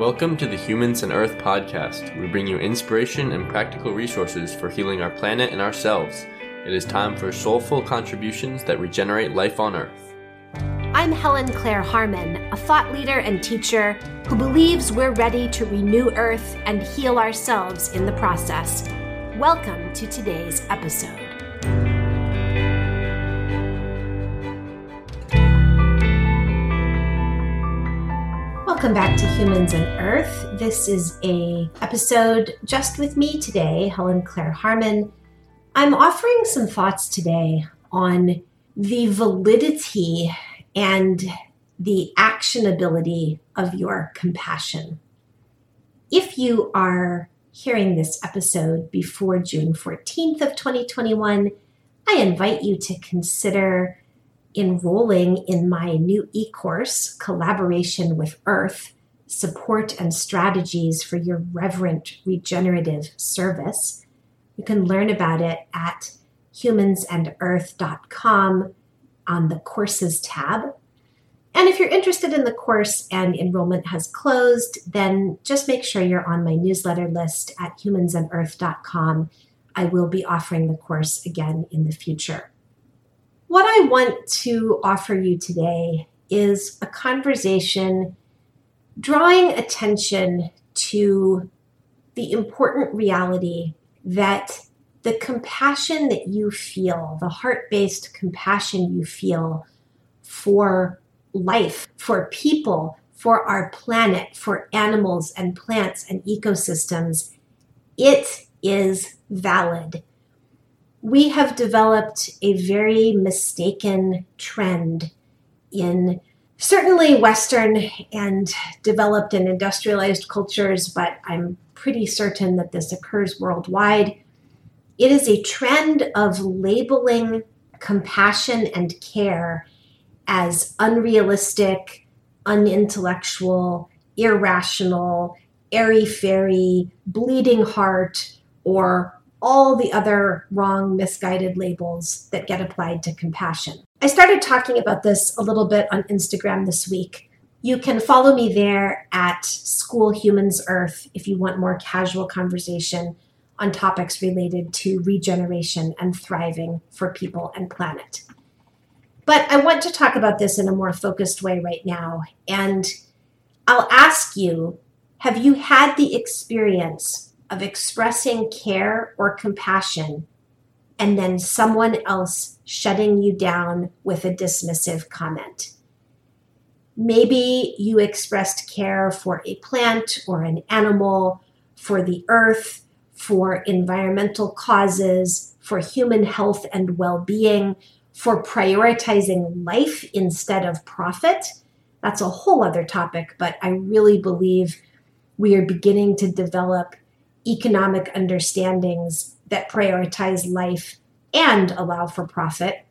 Welcome to the Humans and Earth podcast. We bring you inspiration and practical resources for healing our planet and ourselves. It is time for soulful contributions that regenerate life on Earth. I'm Helen Claire Harmon, a thought leader and teacher who believes we're ready to renew Earth and heal ourselves in the process. Welcome to today's episode. Welcome back to Humans and Earth. This is a episode just with me today, Helen Claire Harmon. I'm offering some thoughts today on the validity and the actionability of your compassion. If you are hearing this episode before June 14th of 2021, I invite you to consider enrolling in my new e course, Collaboration with Earth Support and Strategies for Your Reverent Regenerative Service. You can learn about it at humansandearth.com on the Courses tab. And if you're interested in the course and enrollment has closed, then just make sure you're on my newsletter list at humansandearth.com. I will be offering the course again in the future. What I want to offer you today is a conversation drawing attention to the important reality that the compassion that you feel, the heart based compassion you feel for life, for people, for our planet, for animals and plants and ecosystems, it is valid we have developed a very mistaken trend in certainly Western and developed and industrialized cultures, but I'm pretty certain that this occurs worldwide. It is a trend of labeling compassion and care as unrealistic, unintellectual, irrational, airy fairy, bleeding heart, or all the other wrong, misguided labels that get applied to compassion. I started talking about this a little bit on Instagram this week. You can follow me there at School Humans Earth if you want more casual conversation on topics related to regeneration and thriving for people and planet. But I want to talk about this in a more focused way right now. And I'll ask you have you had the experience of expressing care or compassion and then someone else shutting you down with a dismissive comment. Maybe you expressed care for a plant or an animal, for the earth, for environmental causes, for human health and well being, for prioritizing life instead of profit. That's a whole other topic, but I really believe we are beginning to develop economic understandings that prioritize life and allow for profit.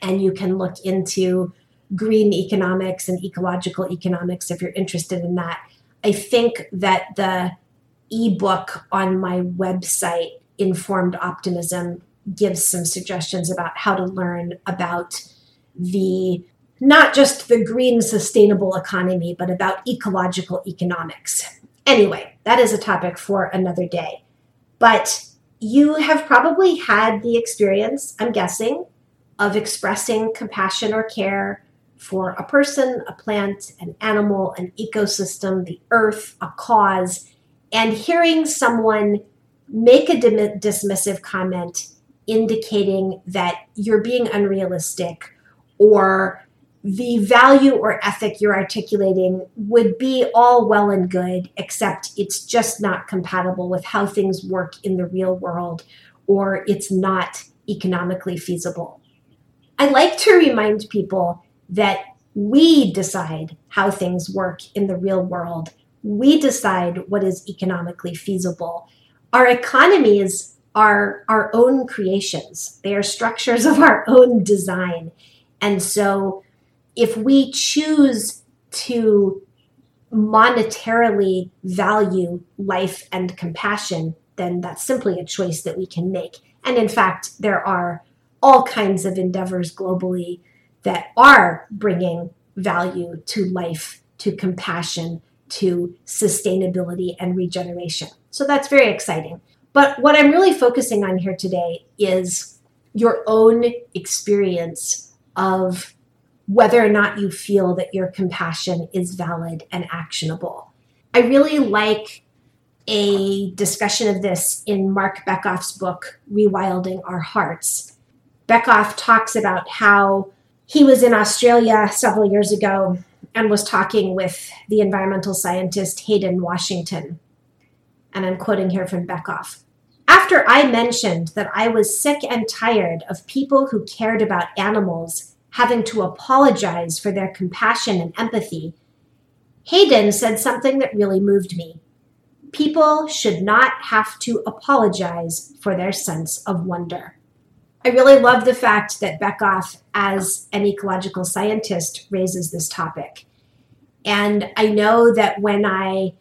And you can look into green economics and ecological economics if you're interested in that. I think that the ebook on my website, Informed Optimism, gives some suggestions about how to learn about the not just the green sustainable economy, but about ecological economics. Anyway, that is a topic for another day. But you have probably had the experience, I'm guessing, of expressing compassion or care for a person, a plant, an animal, an ecosystem, the earth, a cause, and hearing someone make a dim- dismissive comment indicating that you're being unrealistic or the value or ethic you're articulating would be all well and good, except it's just not compatible with how things work in the real world, or it's not economically feasible. I like to remind people that we decide how things work in the real world. We decide what is economically feasible. Our economies are our own creations, they are structures of our own design. And so if we choose to monetarily value life and compassion, then that's simply a choice that we can make. And in fact, there are all kinds of endeavors globally that are bringing value to life, to compassion, to sustainability and regeneration. So that's very exciting. But what I'm really focusing on here today is your own experience of whether or not you feel that your compassion is valid and actionable. I really like a discussion of this in Marc Bekoff's book, Rewilding Our Hearts. Bekoff talks about how he was in Australia several years ago and was talking with the environmental scientist Haydn Washington. And I'm quoting here from Bekoff. After I mentioned that I was sick and tired of people who cared about animals having to apologize for their compassion and empathy, Haydn said something that really moved me. People should not have to apologize for their sense of wonder. I really love the fact that Bekoff, as an ecological scientist, raises this topic. And I know that when I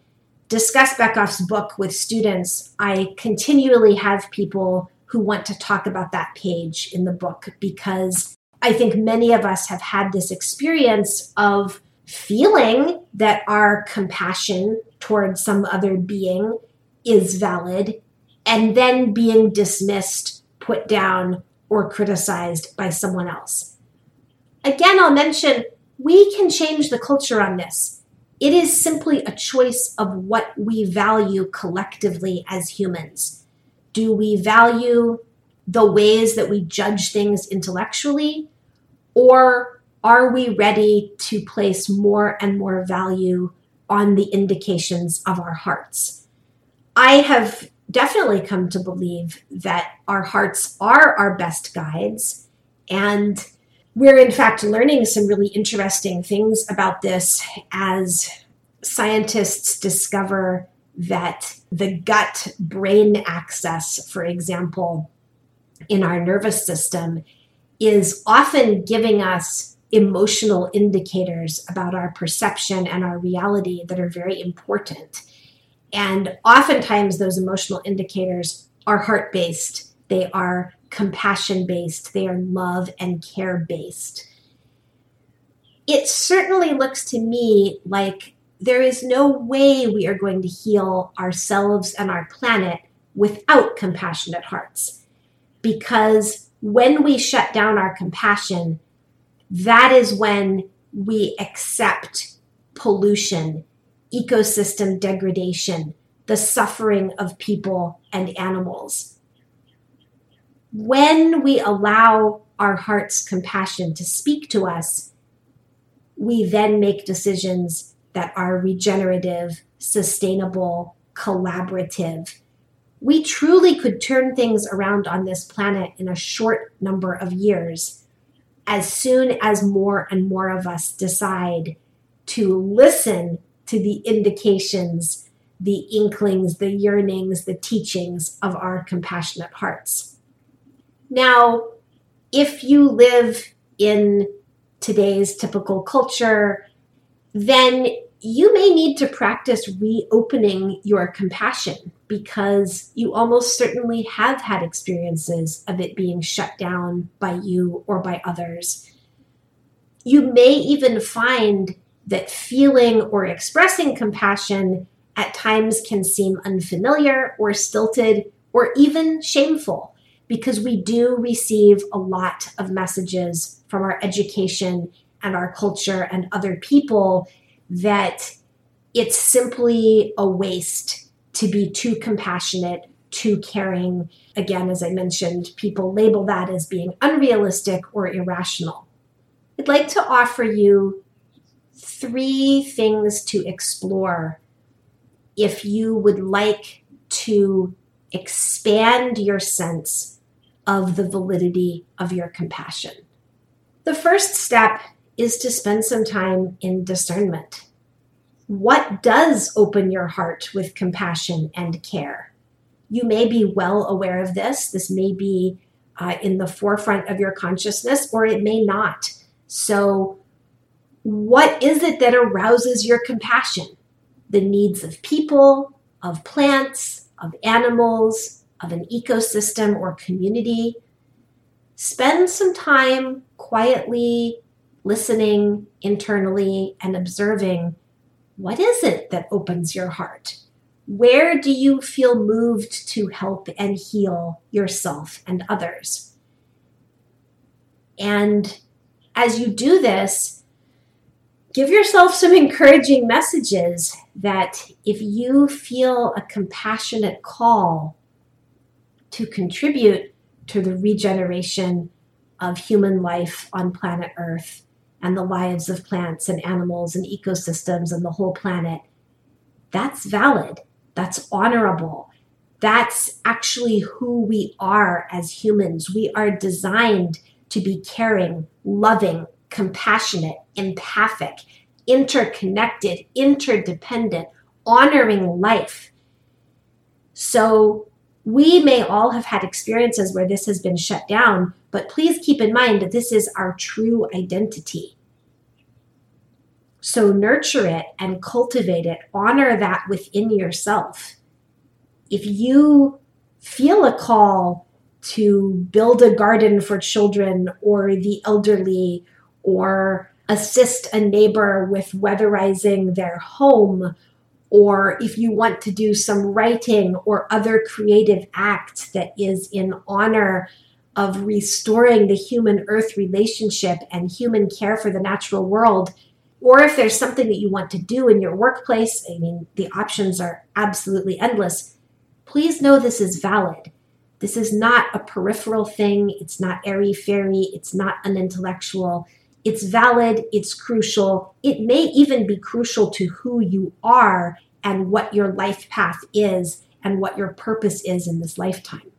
discuss Bekoff's book with students, I continually have people who want to talk about that page in the book because I think many of us have had this experience of feeling that our compassion towards some other being is valid and then being dismissed, put down, or criticized by someone else. Again, I'll mention we can change the culture on this. It is simply a choice of what we value collectively as humans. Do we value the ways that we judge things intellectually? Or are we ready to place more and more value on the indications of our hearts? I have definitely come to believe that our hearts are our best guides. And we're, in fact, learning some really interesting things about this as scientists discover that the gut brain axis, for example, in our nervous system, is often giving us emotional indicators about our perception and our reality that are very important. And oftentimes, those emotional indicators are heart based, they are compassion based, they are love and care based. It certainly looks to me like there is no way we are going to heal ourselves and our planet without compassionate hearts. Because when we shut down our compassion, that is when we accept pollution ecosystem degradation, the suffering of people and animals. When we allow our heart's compassion to speak to us, we then make decisions that are regenerative, sustainable, collaborative. We truly could turn things around on this planet in a short number of years as soon as more and more of us decide to listen to the indications, the inklings, the yearnings, the teachings of our compassionate hearts. Now, if you live in today's typical culture, then you may need to practice reopening your compassion because you almost certainly have had experiences of it being shut down by you or by others. You may even find that feeling or expressing compassion at times can seem unfamiliar or stilted or even shameful because we do receive a lot of messages from our education and our culture and other people that it's simply a waste to be too compassionate, too caring. Again, as I mentioned, people label that as being unrealistic or irrational. I'd like to offer you three things to explore if you would like to expand your sense of the validity of your compassion. The first step is to spend some time in discernment. What does open your heart with compassion and care? You may be well aware of this. This may be uh, in the forefront of your consciousness, or it may not. So, what is it that arouses your compassion? The needs of people, of plants, of animals, of an ecosystem or community. Spend some time quietly listening internally and observing What is it that opens your heart? Where do you feel moved to help and heal yourself and others? And as you do this, give yourself some encouraging messages that if you feel a compassionate call to contribute to the regeneration of human life on planet Earth and the lives of plants and animals and ecosystems and the whole planet, that's valid. That's honorable. That's actually who we are as humans. We are designed to be caring, loving, compassionate, empathic, interconnected, interdependent, honoring life. So we may all have had experiences where this has been shut down, but please keep in mind that this is our true identity. So nurture it and cultivate it, honor that within yourself. If you feel a call to build a garden for children or the elderly or assist a neighbor with weatherizing their home or if you want to do some writing or other creative act that is in honor of restoring the human earth relationship and human care for the natural world, or if there's something that you want to do in your workplace, I mean, the options are absolutely endless. Please know this is valid. This is not a peripheral thing. It's not airy fairy. It's not unintellectual. It's valid, it's crucial. It may even be crucial to who you are and what your life path is and what your purpose is in this lifetime.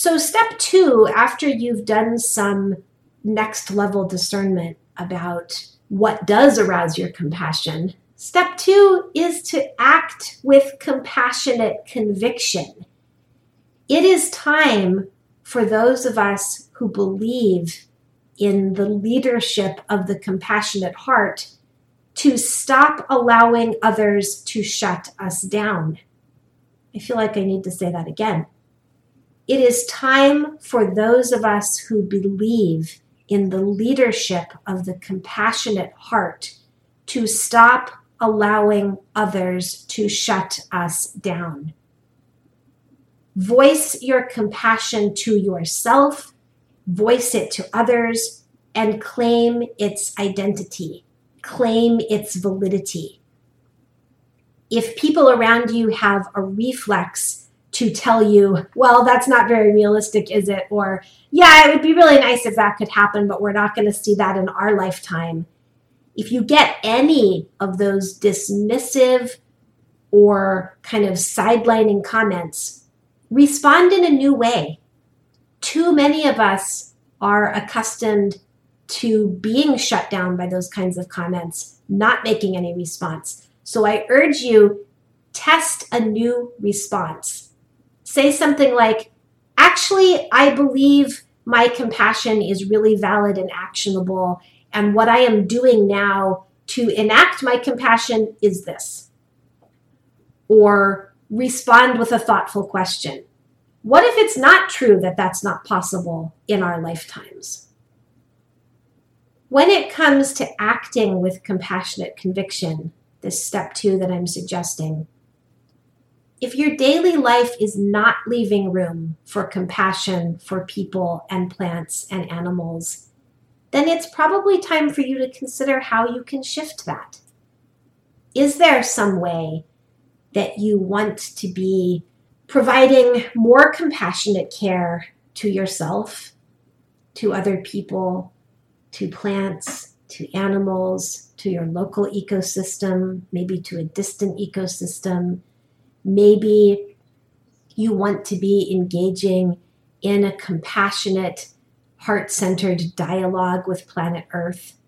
So, step two, after you've done some next level discernment about what does arouse your compassion, step two is to act with compassionate conviction. It is time for those of us who believe in the leadership of the compassionate heart to stop allowing others to shut us down. I feel like I need to say that again. It is time for those of us who believe in the leadership of the compassionate heart to stop allowing others to shut us down. Voice your compassion to yourself voice it to others, and claim its identity, claim its validity. If people around you have a reflex to tell you, well, that's not very realistic, is it? Or, yeah, it would be really nice if that could happen, but we're not going to see that in our lifetime. If you get any of those dismissive or kind of sidelining comments, respond in a new way too many of us are accustomed to being shut down by those kinds of comments, not making any response. So I urge you test a new response. Say something like, actually, I believe my compassion is really valid and actionable. And what I am doing now to enact my compassion is this. Or respond with a thoughtful question. What if it's not true that that's not possible in our lifetimes? When it comes to acting with compassionate conviction, this step two that I'm suggesting, if your daily life is not leaving room for compassion for people and plants and animals, then it's probably time for you to consider how you can shift that. Is there some way that you want to be providing more compassionate care to yourself, to other people, to plants, to animals, to your local ecosystem, maybe to a distant ecosystem. Maybe you want to be engaging in a compassionate, heart centered dialogue with planet Earth.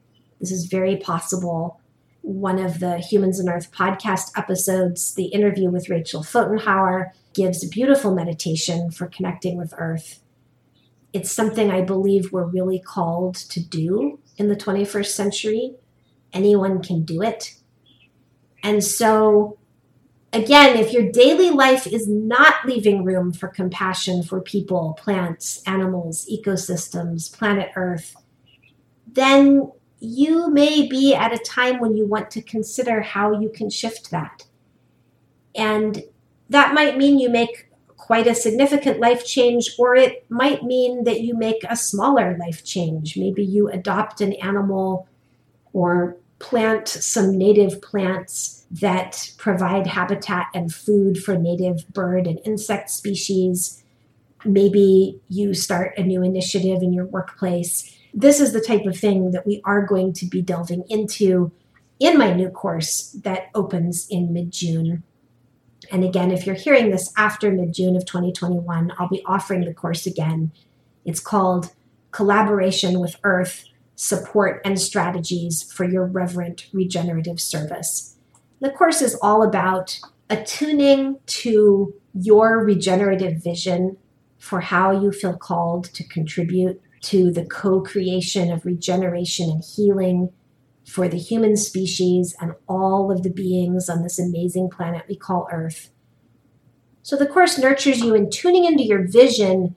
This is very possible. One of the Humans and Earth podcast episodes, the interview with Rachel Fotenhauer, gives a beautiful meditation for connecting with earth. It's something I believe we're really called to do in the 21st century. Anyone can do it. And so, again, if your daily life is not leaving room for compassion for people, plants, animals, ecosystems, planet Earth, then you may be at a time when you want to consider how you can shift that. And that might mean you make quite a significant life change, or it might mean that you make a smaller life change. Maybe you adopt an animal or plant some native plants that provide habitat and food for native bird and insect species. Maybe you start a new initiative in your workplace. This is the type of thing that we are going to be delving into in my new course that opens in mid June. And again, if you're hearing this after mid June of 2021, I'll be offering the course again. It's called Collaboration with Earth Support and Strategies for Your Reverent Regenerative Service. The course is all about attuning to your regenerative vision for how you feel called to contribute to the co creation of regeneration and healing for the human species and all of the beings on this amazing planet we call Earth. So the Course nurtures you in tuning into your vision,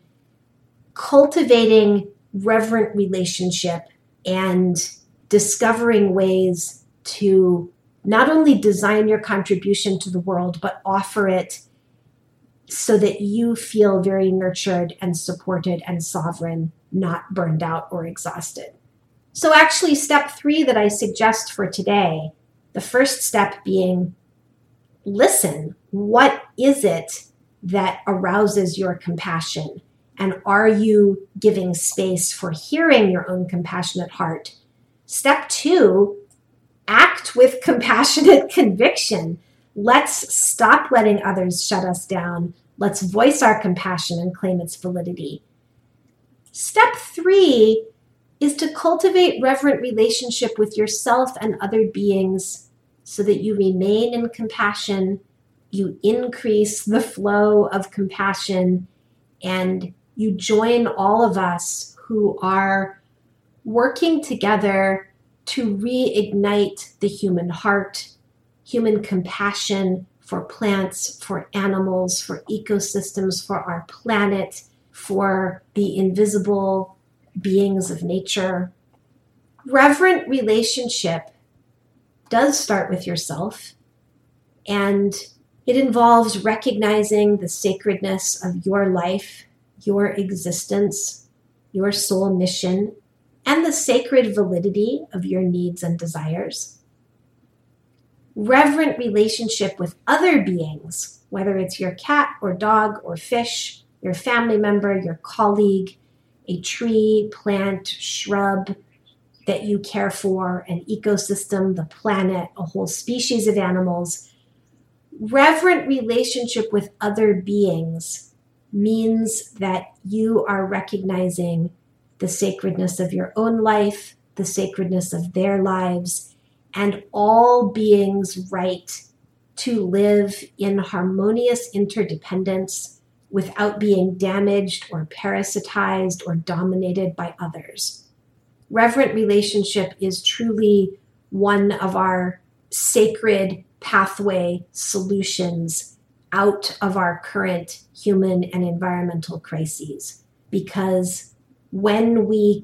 cultivating reverent relationship, and discovering ways to not only design your contribution to the world, but offer it so that you feel very nurtured and supported and sovereign, not burned out or exhausted. So, actually, step three that I suggest for today, the first step being listen. What is it that arouses your compassion? And are you giving space for hearing your own compassionate heart? Step two, act with compassionate conviction. Let's stop letting others shut us down. Let's voice our compassion and claim its validity. Step three is to cultivate reverent relationship with yourself and other beings so that you remain in compassion, you increase the flow of compassion, and you join all of us who are working together to reignite the human heart, human compassion for plants, for animals, for ecosystems, for our planet, for the invisible beings of nature. Reverent relationship does start with yourself, and it involves recognizing the sacredness of your life, your existence, your soul mission, and the sacred validity of your needs and desires. Reverent relationship with other beings, whether it's your cat or dog or fish, your family member, your colleague, a tree, plant, shrub that you care for, an ecosystem, the planet, a whole species of animals. Reverent relationship with other beings means that you are recognizing the sacredness of your own life, the sacredness of their lives, and all beings' right to live in harmonious interdependence without being damaged or parasitized or dominated by others. Reverent relationship is truly one of our sacred pathway solutions out of our current human and environmental crises. Because when we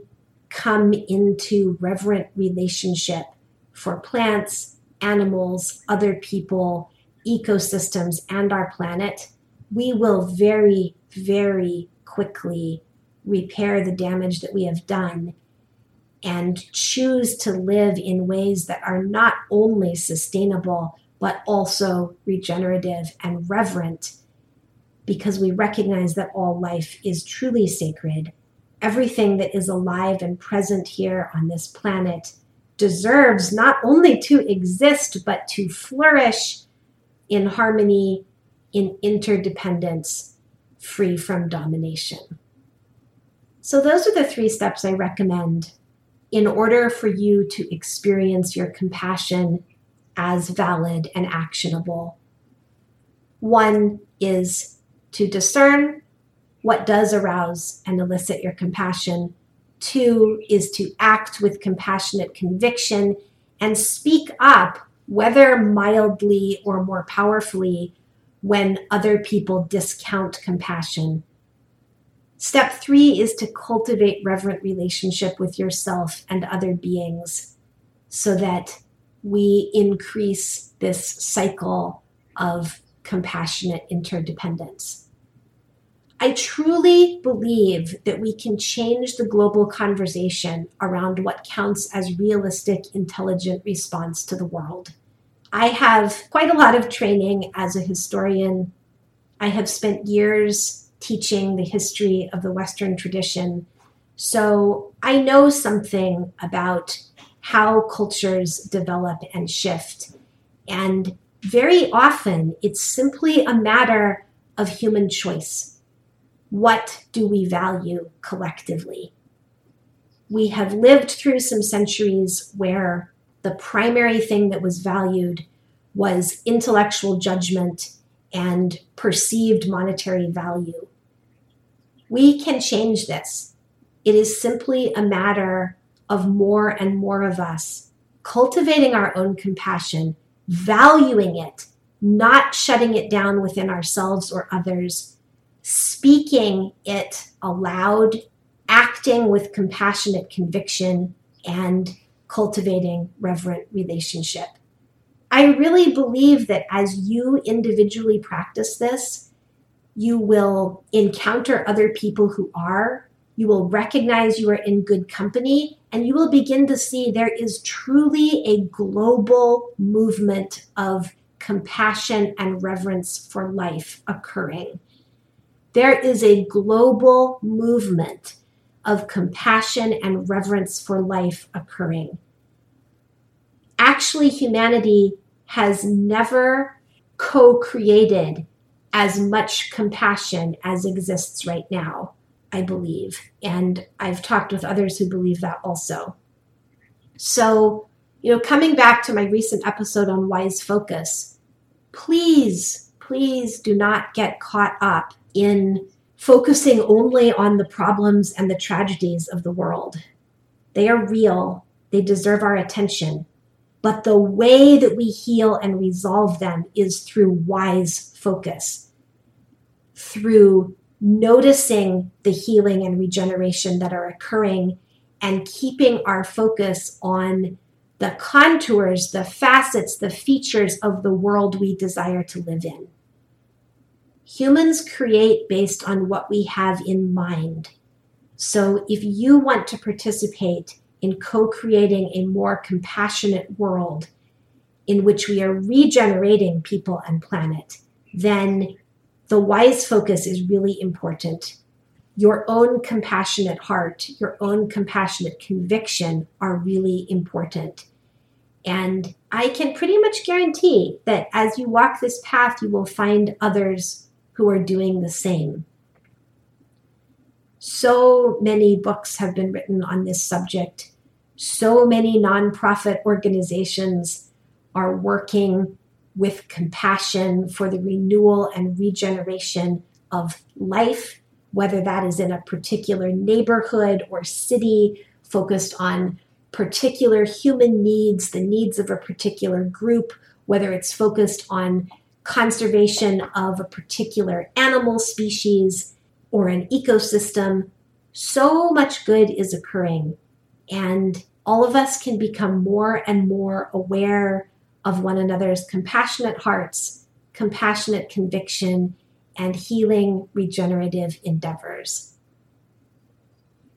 come into reverent relationship for plants, animals, other people, ecosystems, and our planet, we will very, very quickly repair the damage that we have done and choose to live in ways that are not only sustainable, but also regenerative and reverent because we recognize that all life is truly sacred. Everything that is alive and present here on this planet deserves not only to exist, but to flourish in harmony in interdependence, free from domination. So, those are the three steps I recommend in order for you to experience your compassion as valid and actionable. One is to discern what does arouse and elicit your compassion. Two is to act with compassionate conviction and speak up, whether mildly or more powerfully, when other people discount compassion. Step three is to cultivate reverent relationship with yourself and other beings. so that we increase this cycle of compassionate interdependence. I truly believe that we can change the global conversation around what counts as realistic, intelligent response to the world. I have quite a lot of training as a historian. I have spent years teaching the history of the Western tradition. So I know something about how cultures develop and shift. And very often it's simply a matter of human choice what do we value collectively? We have lived through some centuries where the primary thing that was valued was intellectual judgment and perceived monetary value. We can change this. It is simply a matter of more and more of us cultivating our own compassion, valuing it, not shutting it down within ourselves or others, speaking it aloud, acting with compassionate conviction, and cultivating reverent relationship. I really believe that as you individually practice this, you will encounter other people who are, you will recognize you are in good company, and you will begin to see there is truly a global movement of compassion and reverence for life occurring. There is a global movement of compassion and reverence for life occurring. Actually, humanity has never co created as much compassion as exists right now, I believe. And I've talked with others who believe that also. So, you know, coming back to my recent episode on wise focus, please, please do not get caught up in focusing only on the problems and the tragedies of the world. They are real, they deserve our attention. But the way that we heal and resolve them is through wise focus, through noticing the healing and regeneration that are occurring and keeping our focus on the contours, the facets, the features of the world we desire to live in. Humans create based on what we have in mind. So if you want to participate in co creating a more compassionate world in which we are regenerating people and planet, then the wise focus is really important. Your own compassionate heart, your own compassionate conviction are really important. And I can pretty much guarantee that as you walk this path, you will find others who are doing the same. So many books have been written on this subject. So many nonprofit organizations are working with compassion for the renewal and regeneration of life, whether that is in a particular neighborhood or city, focused on particular human needs, the needs of a particular group, whether it's focused on conservation of a particular animal species or an ecosystem, so much good is occurring. And all of us can become more and more aware of one another's compassionate hearts, compassionate conviction, and healing regenerative endeavors.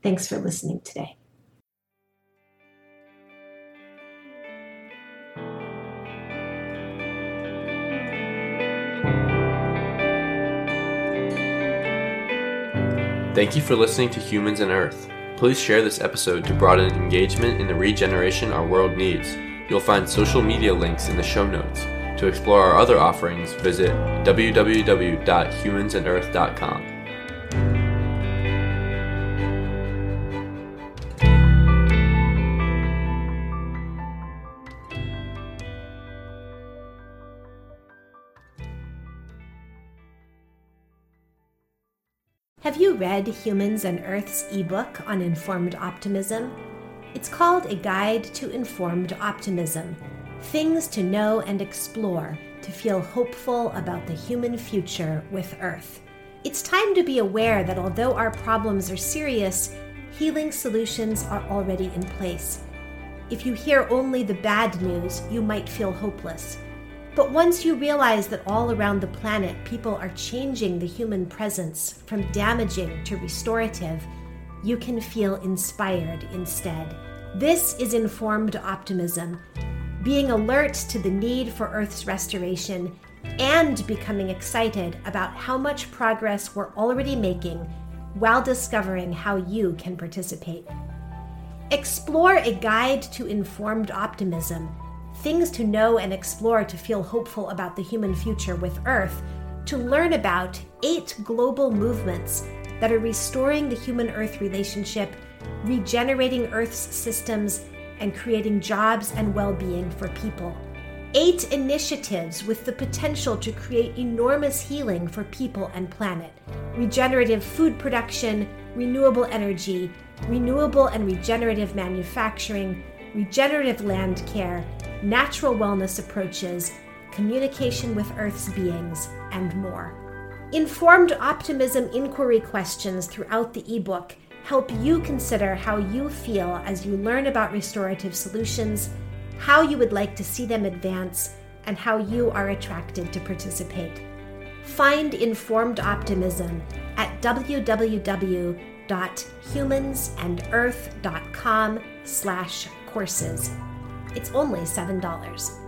Thanks for listening today. Thank you for listening to Humans and Earth. Please share this episode to broaden engagement in the regeneration our world needs. You'll find social media links in the show notes. To explore our other offerings, visit www.humansandearth.com. read Humans and Earth's ebook on informed optimism? It's called A Guide to Informed Optimism Things to Know and Explore to Feel Hopeful About the Human Future with Earth. It's time to be aware that although our problems are serious, healing solutions are already in place. If you hear only the bad news, you might feel hopeless. But once you realize that all around the planet people are changing the human presence from damaging to restorative, you can feel inspired instead. This is informed optimism, being alert to the need for Earth's restoration and becoming excited about how much progress we're already making while discovering how you can participate. Explore a guide to informed optimism, things to know and explore to feel hopeful about the human future with Earth, to learn about eight global movements that are restoring the human Earth relationship, regenerating Earth's systems, and creating jobs and well being for people. Eight initiatives with the potential to create enormous healing for people and planet regenerative food production, renewable energy, renewable and regenerative manufacturing, regenerative land care, natural wellness approaches, communication with Earth's beings, and more. Informed optimism inquiry questions throughout the ebook help you consider how you feel as you learn about restorative solutions, how you would like to see them advance, and how you are attracted to participate. Find informed optimism at www.humansandearth.com slash courses. It's only $7.